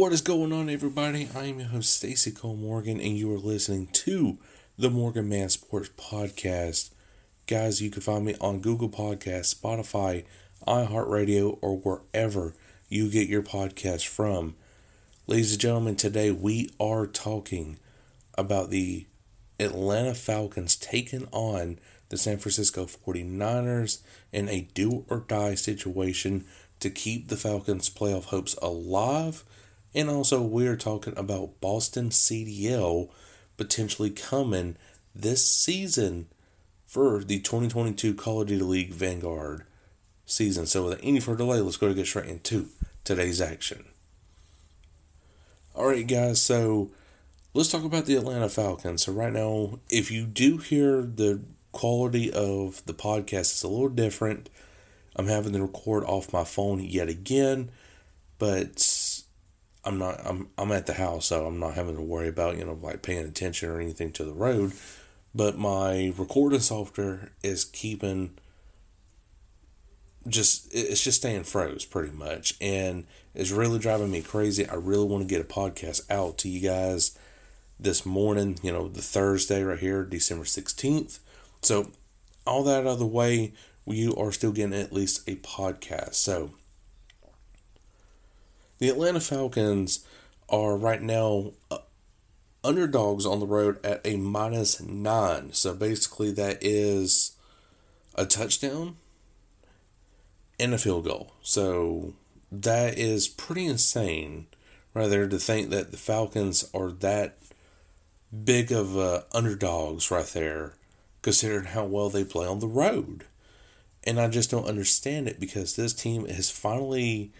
What is going on, everybody? I am your host, Stacy Cole Morgan, and you are listening to the Morgan Man Sports Podcast. Guys, you can find me on Google Podcasts, Spotify, iHeartRadio, or wherever you get your podcast from. Ladies and gentlemen, today we are talking about the Atlanta Falcons taking on the San Francisco 49ers in a do or die situation to keep the Falcons' playoff hopes alive and also, we're talking about Boston CDL potentially coming this season for the 2022 Call of Duty League Vanguard season. So, without any further delay, let's go to get straight into today's action. All right, guys. So, let's talk about the Atlanta Falcons. So, right now, if you do hear the quality of the podcast is a little different, I'm having to record off my phone yet again, but I'm not I'm I'm at the house, so I'm not having to worry about, you know, like paying attention or anything to the road. But my recording software is keeping just it's just staying froze pretty much and it's really driving me crazy. I really want to get a podcast out to you guys this morning, you know, the Thursday right here, December 16th. So all that out of the way, you are still getting at least a podcast. So the Atlanta Falcons are right now uh, underdogs on the road at a minus nine. So basically, that is a touchdown and a field goal. So that is pretty insane, rather, to think that the Falcons are that big of uh, underdogs right there, considering how well they play on the road. And I just don't understand it because this team has finally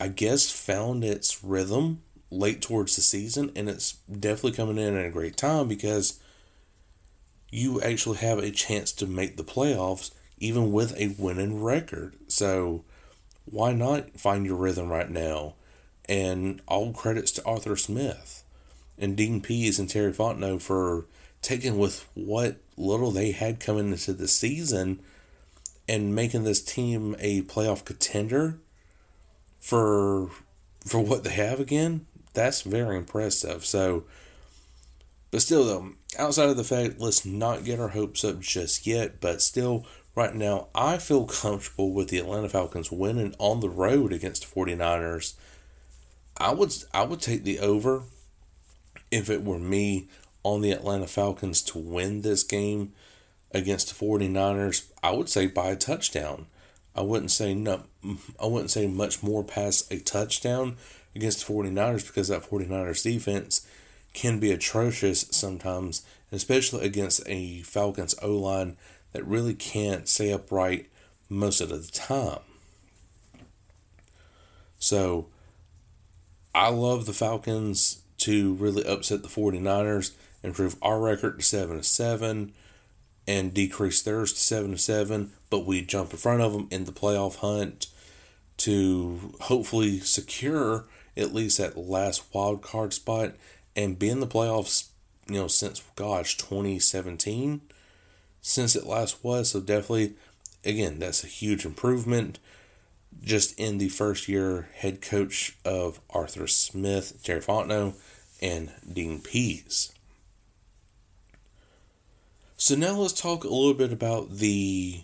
I guess, found its rhythm late towards the season, and it's definitely coming in at a great time because you actually have a chance to make the playoffs even with a winning record. So why not find your rhythm right now? And all credits to Arthur Smith and Dean Pees and Terry Fontenot for taking with what little they had coming into the season and making this team a playoff contender for for what they have again, that's very impressive. So, but still, though, outside of the fact, let's not get our hopes up just yet. But still, right now, I feel comfortable with the Atlanta Falcons winning on the road against the 49ers. I would I would take the over if it were me on the Atlanta Falcons to win this game against the 49ers. I would say by a touchdown. I wouldn't say no, I wouldn't say much more past a touchdown against the 49ers because that 49ers defense can be atrocious sometimes, especially against a Falcons O line that really can't stay upright most of the time. So I love the Falcons to really upset the 49ers, improve our record to 7 to 7 and decrease theirs to seven to seven, but we jump in front of them in the playoff hunt to hopefully secure at least that last wild card spot and be in the playoffs. You know, since gosh, 2017, since it last was. So definitely, again, that's a huge improvement. Just in the first year head coach of Arthur Smith, Jerry Fontenot, and Dean Pees. So now let's talk a little bit about the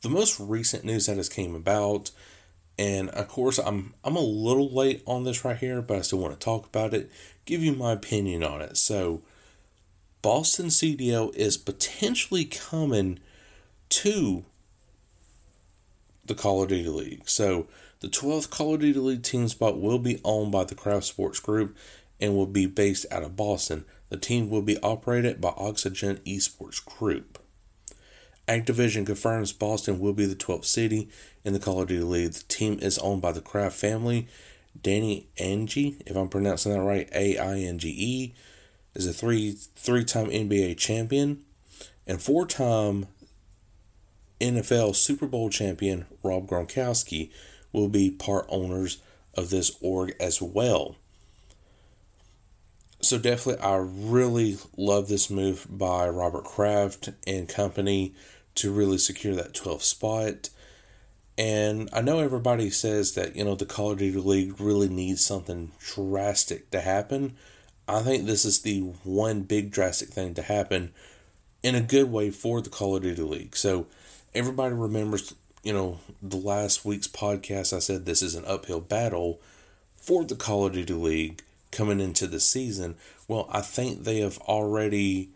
the most recent news that has came about. And of course, I'm I'm a little late on this right here, but I still want to talk about it, give you my opinion on it. So, Boston CDL is potentially coming to the Call of Duty League. So, the 12th Call of Duty League team spot will be owned by the Kraft Sports Group and will be based out of Boston. The team will be operated by Oxygen Esports Group. Activision confirms Boston will be the 12th city in the Call of Duty League. The team is owned by the Kraft family Danny Ainge, if I'm pronouncing that right, A I N G E, is a three three time NBA champion and four time NFL Super Bowl champion Rob Gronkowski will be part owners of this org as well. So definitely I really love this move by Robert Kraft and company to really secure that 12th spot. And I know everybody says that, you know, the Call of Duty League really needs something drastic to happen. I think this is the one big drastic thing to happen in a good way for the Call of Duty League. So everybody remembers, you know, the last week's podcast, I said this is an uphill battle for the Call of Duty League coming into the season. Well, I think they have already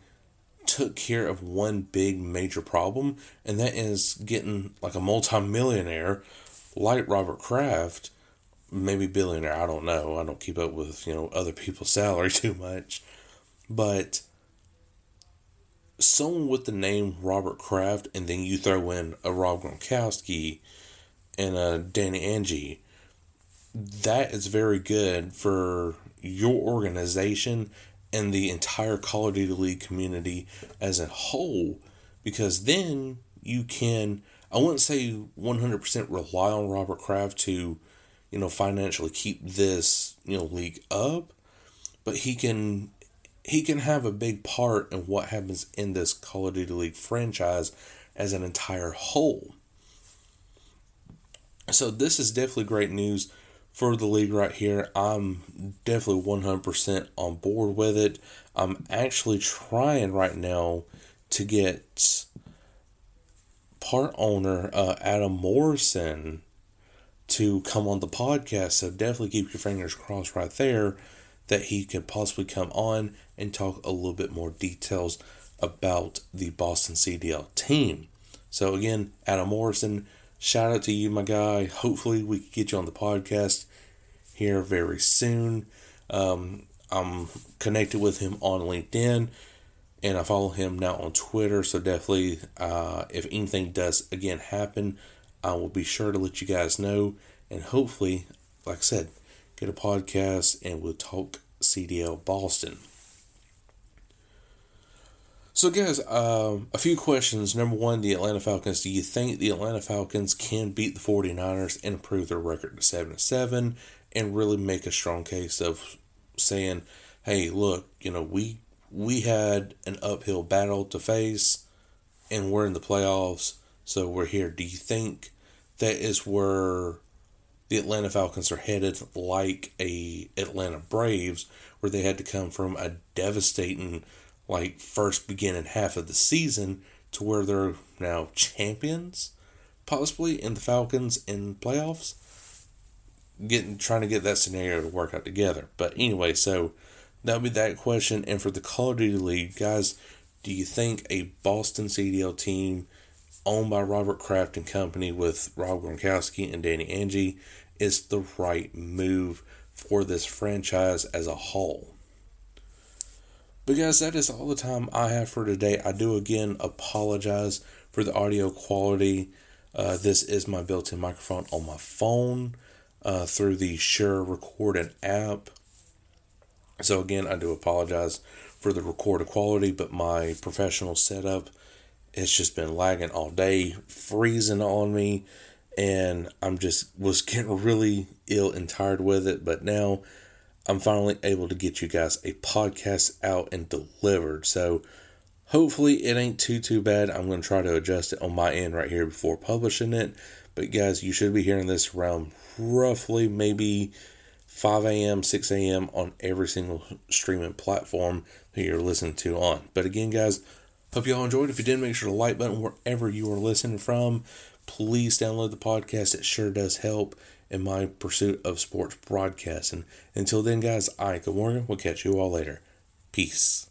took care of one big major problem, and that is getting like a multimillionaire like Robert Kraft, maybe billionaire, I don't know. I don't keep up with, you know, other people's salary too much. But someone with the name Robert Kraft, and then you throw in a Rob Gronkowski and a Danny Ainge, that is very good for your organization and the entire Call of Duty League community as a whole, because then you can, I wouldn't say 100% rely on Robert Kraft to, you know, financially keep this, you know, league up, but he can he can have a big part in what happens in this Call of Duty League franchise as an entire whole. So this is definitely great news for the league right here. I'm definitely 100% on board with it. I'm actually trying right now to get part owner uh, Adam Morrison to come on the podcast. So definitely keep your fingers crossed right there that he could possibly come on and talk a little bit more details about the Boston CDL team. So again, Adam Morrison, shout out to you, my guy. Hopefully, we can get you on the podcast here very soon. Um, I'm connected with him on LinkedIn, and I follow him now on Twitter. So definitely, uh, if anything does again happen, I will be sure to let you guys know. And hopefully, like I said, get a podcast and we'll talk CDL Boston. So, guys, um, a few questions. Number one, the Atlanta Falcons. Do you think the Atlanta Falcons can beat the 49ers and improve their record to 7 7 and really make a strong case of saying, hey, look, you know, we we had an uphill battle to face and we're in the playoffs, so we're here. Do you think that is where the Atlanta Falcons are headed like a Atlanta Braves, where they had to come from a devastating like first beginning half of the season to where they're now champions, possibly in the Falcons in playoffs. Getting trying to get that scenario to work out together. But anyway, so that would be that question. And for the Call of Duty League, guys, do you think a Boston CDL team owned by Robert Kraft and Company with Rob Gronkowski and Danny Ainge is the right move for this franchise as a whole? But guys, that is all the time I have for today. I do again apologize for the audio quality. Uh, this is my built-in microphone on my phone uh, through the Shure Recording app. So again, I do apologize for the recorded quality, but my professional setup it's just been lagging all day, freezing on me, and I'm just was getting really ill and tired with it. But now I'm finally able to get you guys a podcast out and delivered. So hopefully it ain't too too bad. I'm going to try to adjust it on my end right here before publishing it. But guys, you should be hearing this around roughly maybe 5 a.m., 6 a.m. on every single streaming platform that you're listening to on. But again, guys, hope y'all enjoyed. If you did, make sure to like button wherever you are listening from. Please download the podcast. It sure does help in my pursuit of sports broadcasting. Until then, guys, I, good morning. We'll catch you all later. Peace.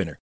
winner.